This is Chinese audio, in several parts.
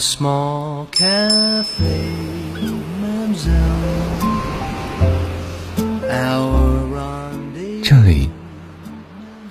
small cafe, Our 这里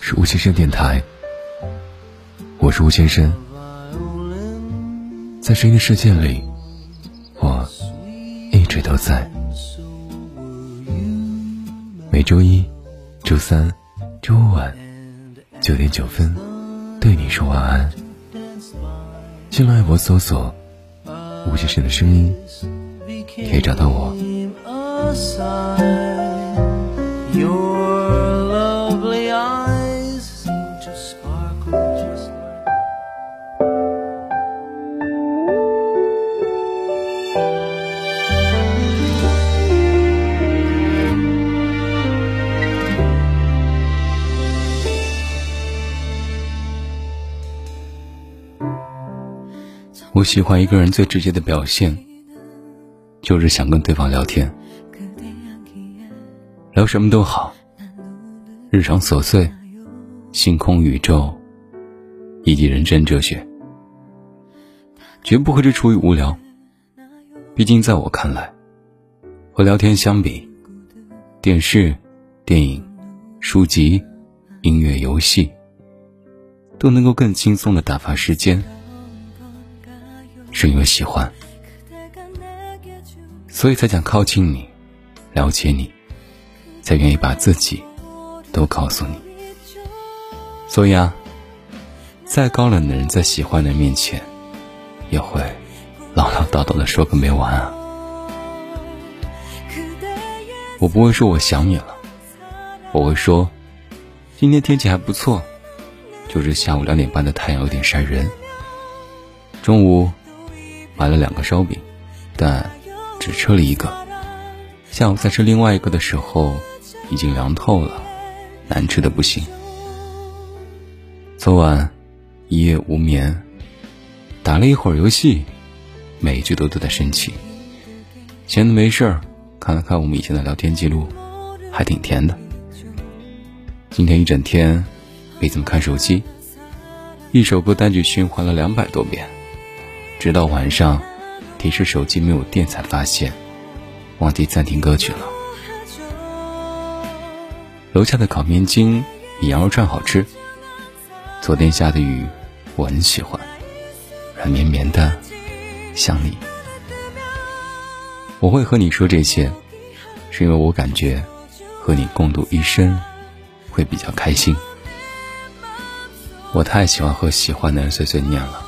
是吴先生电台，我是吴先生，在声音的世界里，我一直都在。每周一、周三、周五晚九点九分，对你说晚安。新浪微博搜索“吴先生的声音”，可以找到我。我喜欢一个人最直接的表现，就是想跟对方聊天，聊什么都好，日常琐碎、星空宇宙，以及人生哲学，绝不会是出于无聊。毕竟在我看来，和聊天相比，电视、电影、书籍、音乐、游戏，都能够更轻松的打发时间。是因为喜欢，所以才想靠近你，了解你，才愿意把自己都告诉你。所以啊，再高冷的人在喜欢的人面前，也会唠唠叨叨的说个没完啊。我不会说我想你了，我会说，今天天气还不错，就是下午两点半的太阳有点晒人。中午。买了两个烧饼，但只吃了一个。下午再吃另外一个的时候，已经凉透了，难吃的不行。昨晚一夜无眠，打了一会儿游戏，每一句都都在生气。闲的没事儿，看了看我们以前的聊天记录，还挺甜的。今天一整天没怎么看手机，一首歌单曲循环了两百多遍。直到晚上，提示手机没有电才发现，忘记暂停歌曲了。楼下的烤面筋比羊肉串好吃。昨天下的雨，我很喜欢，软绵绵的，像你。我会和你说这些，是因为我感觉和你共度一生会比较开心。我太喜欢和喜欢的人碎碎念了。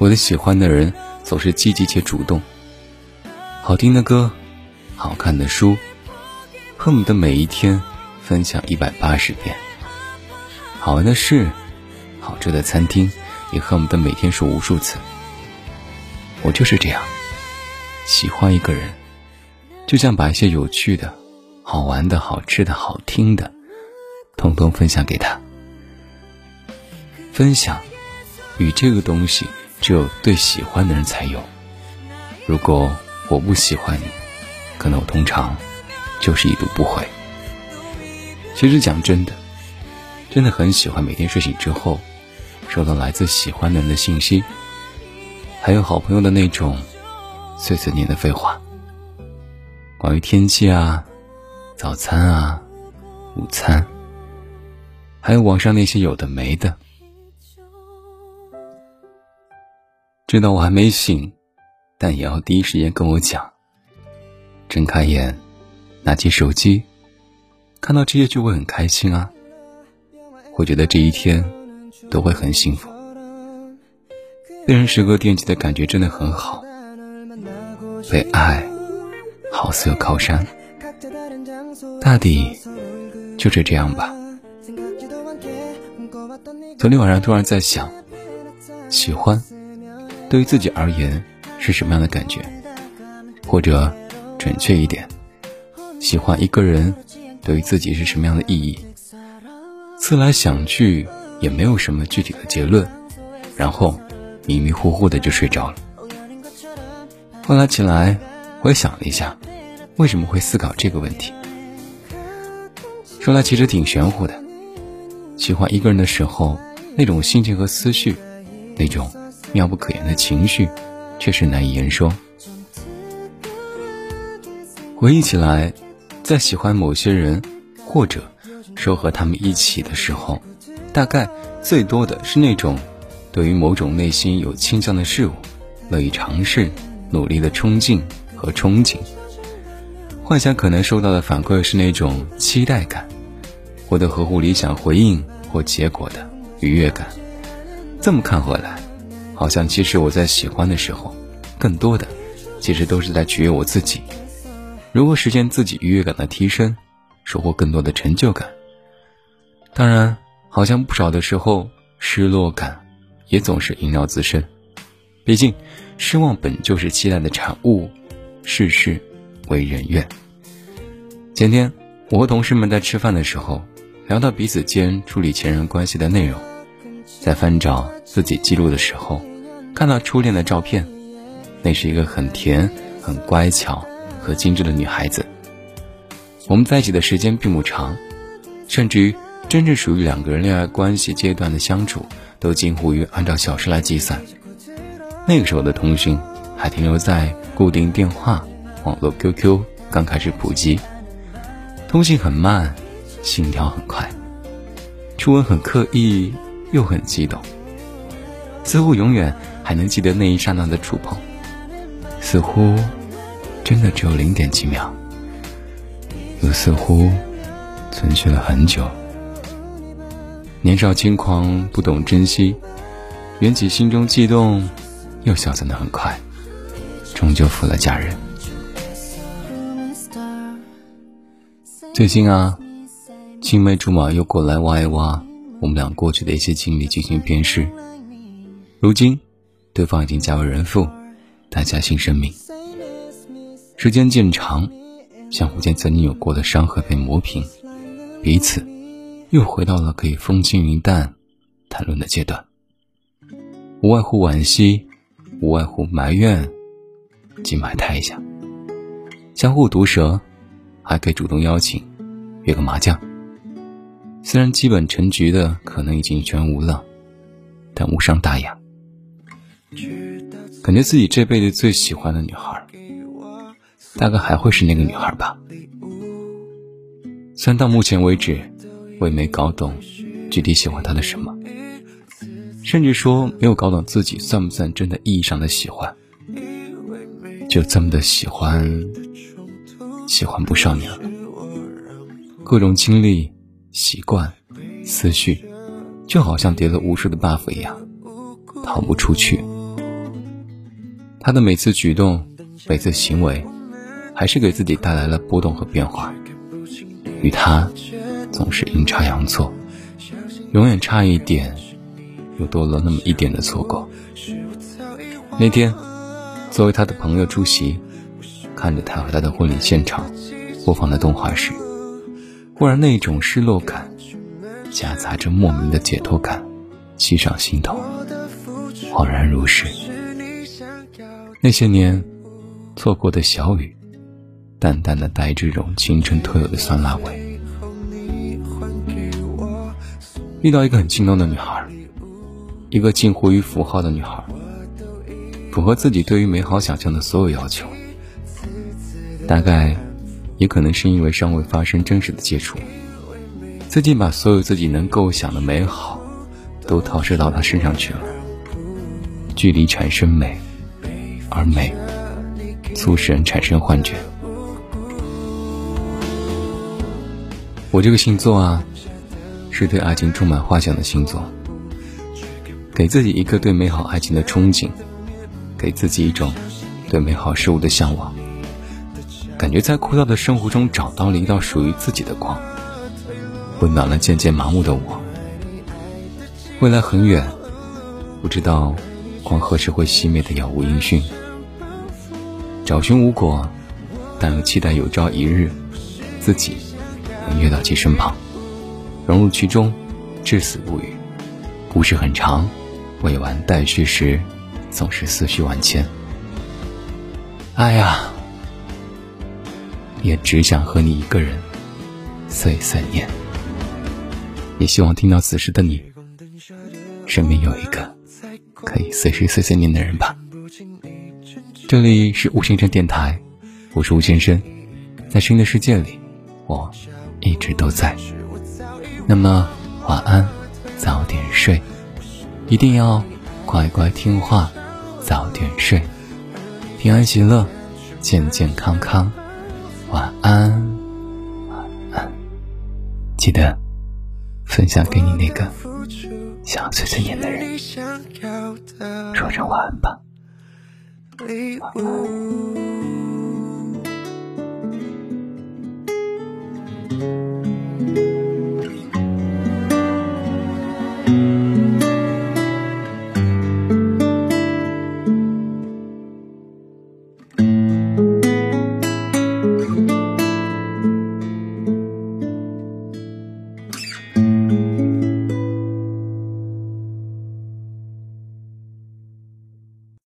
我的喜欢的人总是积极且主动，好听的歌，好看的书，恨不得每一天分享一百八十遍；好玩的事，好吃的餐厅，也恨不得每天说无数次。我就是这样，喜欢一个人，就像把一些有趣的、好玩的、好吃的、好听的，通通分享给他。分享与这个东西。只有对喜欢的人才有。如果我不喜欢你，可能我通常就是已读不回。其实讲真的，真的很喜欢每天睡醒之后，收到来自喜欢的人的信息，还有好朋友的那种碎碎念的废话，关于天气啊、早餐啊、午餐，还有网上那些有的没的。知道我还没醒，但也要第一时间跟我讲。睁开眼，拿起手机，看到这些就会很开心啊，会觉得这一天都会很幸福。被人时刻惦记的感觉真的很好，被爱好似有靠山，大抵就是这样吧。昨天晚上突然在想，喜欢。对于自己而言是什么样的感觉？或者，准确一点，喜欢一个人对于自己是什么样的意义？思来想去，也没有什么具体的结论，然后迷迷糊糊的就睡着了。后来起来，我也想了一下，为什么会思考这个问题？说来其实挺玄乎的。喜欢一个人的时候，那种心情和思绪，那种妙不可言的情绪，却是难以言说。回忆起来，在喜欢某些人，或者说和他们一起的时候，大概最多的是那种对于某种内心有倾向的事物，乐意尝试、努力的冲劲和憧憬。幻想可能收到的反馈是那种期待感，获得合乎理想回应或结果的愉悦感。这么看回来，好像其实我在喜欢的时候，更多的其实都是在取悦我自己。如何实现自己愉悦感的提升，收获更多的成就感。当然，好像不少的时候，失落感也总是萦绕自身。毕竟，失望本就是期待的产物，事事为人愿。前天，我和同事们在吃饭的时候，聊到彼此间处理前任关系的内容，在翻找自己记录的时候，看到初恋的照片，那是一个很甜、很乖巧。和精致的女孩子，我们在一起的时间并不长，甚至于真正属于两个人恋爱关系阶段的相处，都近乎于按照小时来计算。那个时候的通讯还停留在固定电话、网络 QQ 刚开始普及，通信很慢，心跳很快，初吻很刻意又很激动，似乎永远还能记得那一刹那的触碰，似乎。真的只有零点几秒，又似乎存续了很久。年少轻狂，不懂珍惜，缘起心中悸动，又消散的很快，终究负了家人。最近啊，青梅竹马又过来挖一挖我们俩过去的一些经历进行辨识。如今，对方已经嫁为人妇，诞下新生命。时间渐长，相互间曾经有过的伤痕被磨平，彼此又回到了可以风轻云淡谈论的阶段。无外乎惋惜，无外乎埋怨，及埋汰一下，相互毒舌，还可以主动邀请约个麻将。虽然基本成局的可能已经全无了，但无伤大雅。感觉自己这辈子最喜欢的女孩。大概还会是那个女孩吧。虽然到目前为止，我也没搞懂具体喜欢她的什么，甚至说没有搞懂自己算不算真的意义上的喜欢。就这么的喜欢，喜欢不上你了。各种经历、习惯、思绪，就好像叠了无数的 buff 一样，逃不出去。他的每次举动，每次行为。还是给自己带来了波动和变化，与他总是阴差阳错，永远差一点，又多了那么一点的错过。那天，作为他的朋友出席，看着他和他的婚礼现场播放的动画时，忽然那种失落感，夹杂着莫名的解脱感，袭上心头，恍然如是。那些年错过的小雨。淡淡的带这种清晨特有的酸辣味。遇到一个很心动的女孩，一个近乎于符号的女孩，符合自己对于美好想象的所有要求。大概，也可能是因为尚未发生真实的接触，自己把所有自己能构想的美好，都投射到她身上去了。距离产生美，而美，促使人产生幻觉。我这个星座啊，是对爱情充满幻想的星座。给自己一个对美好爱情的憧憬，给自己一种对美好事物的向往，感觉在枯燥的生活中找到了一道属于自己的光，温暖了渐渐麻木的我。未来很远，不知道光何时会熄灭的杳无音讯。找寻无果，但又期待有朝一日，自己。能约到其身旁，融入其中，至死不渝。故事很长，未完待续时，总是思绪万千。哎呀，也只想和你一个人碎碎念。也希望听到此时的你，身边有一个可以随时碎碎念的人吧。这里是吴先生电台，我是吴先生，在声音的世界里，我一直都在。那么晚安，早点睡，一定要乖乖听话，早点睡，平安喜乐，健健康康。晚安，晚安，记得分享给你那个想碎碎念的人，说声晚安吧。礼物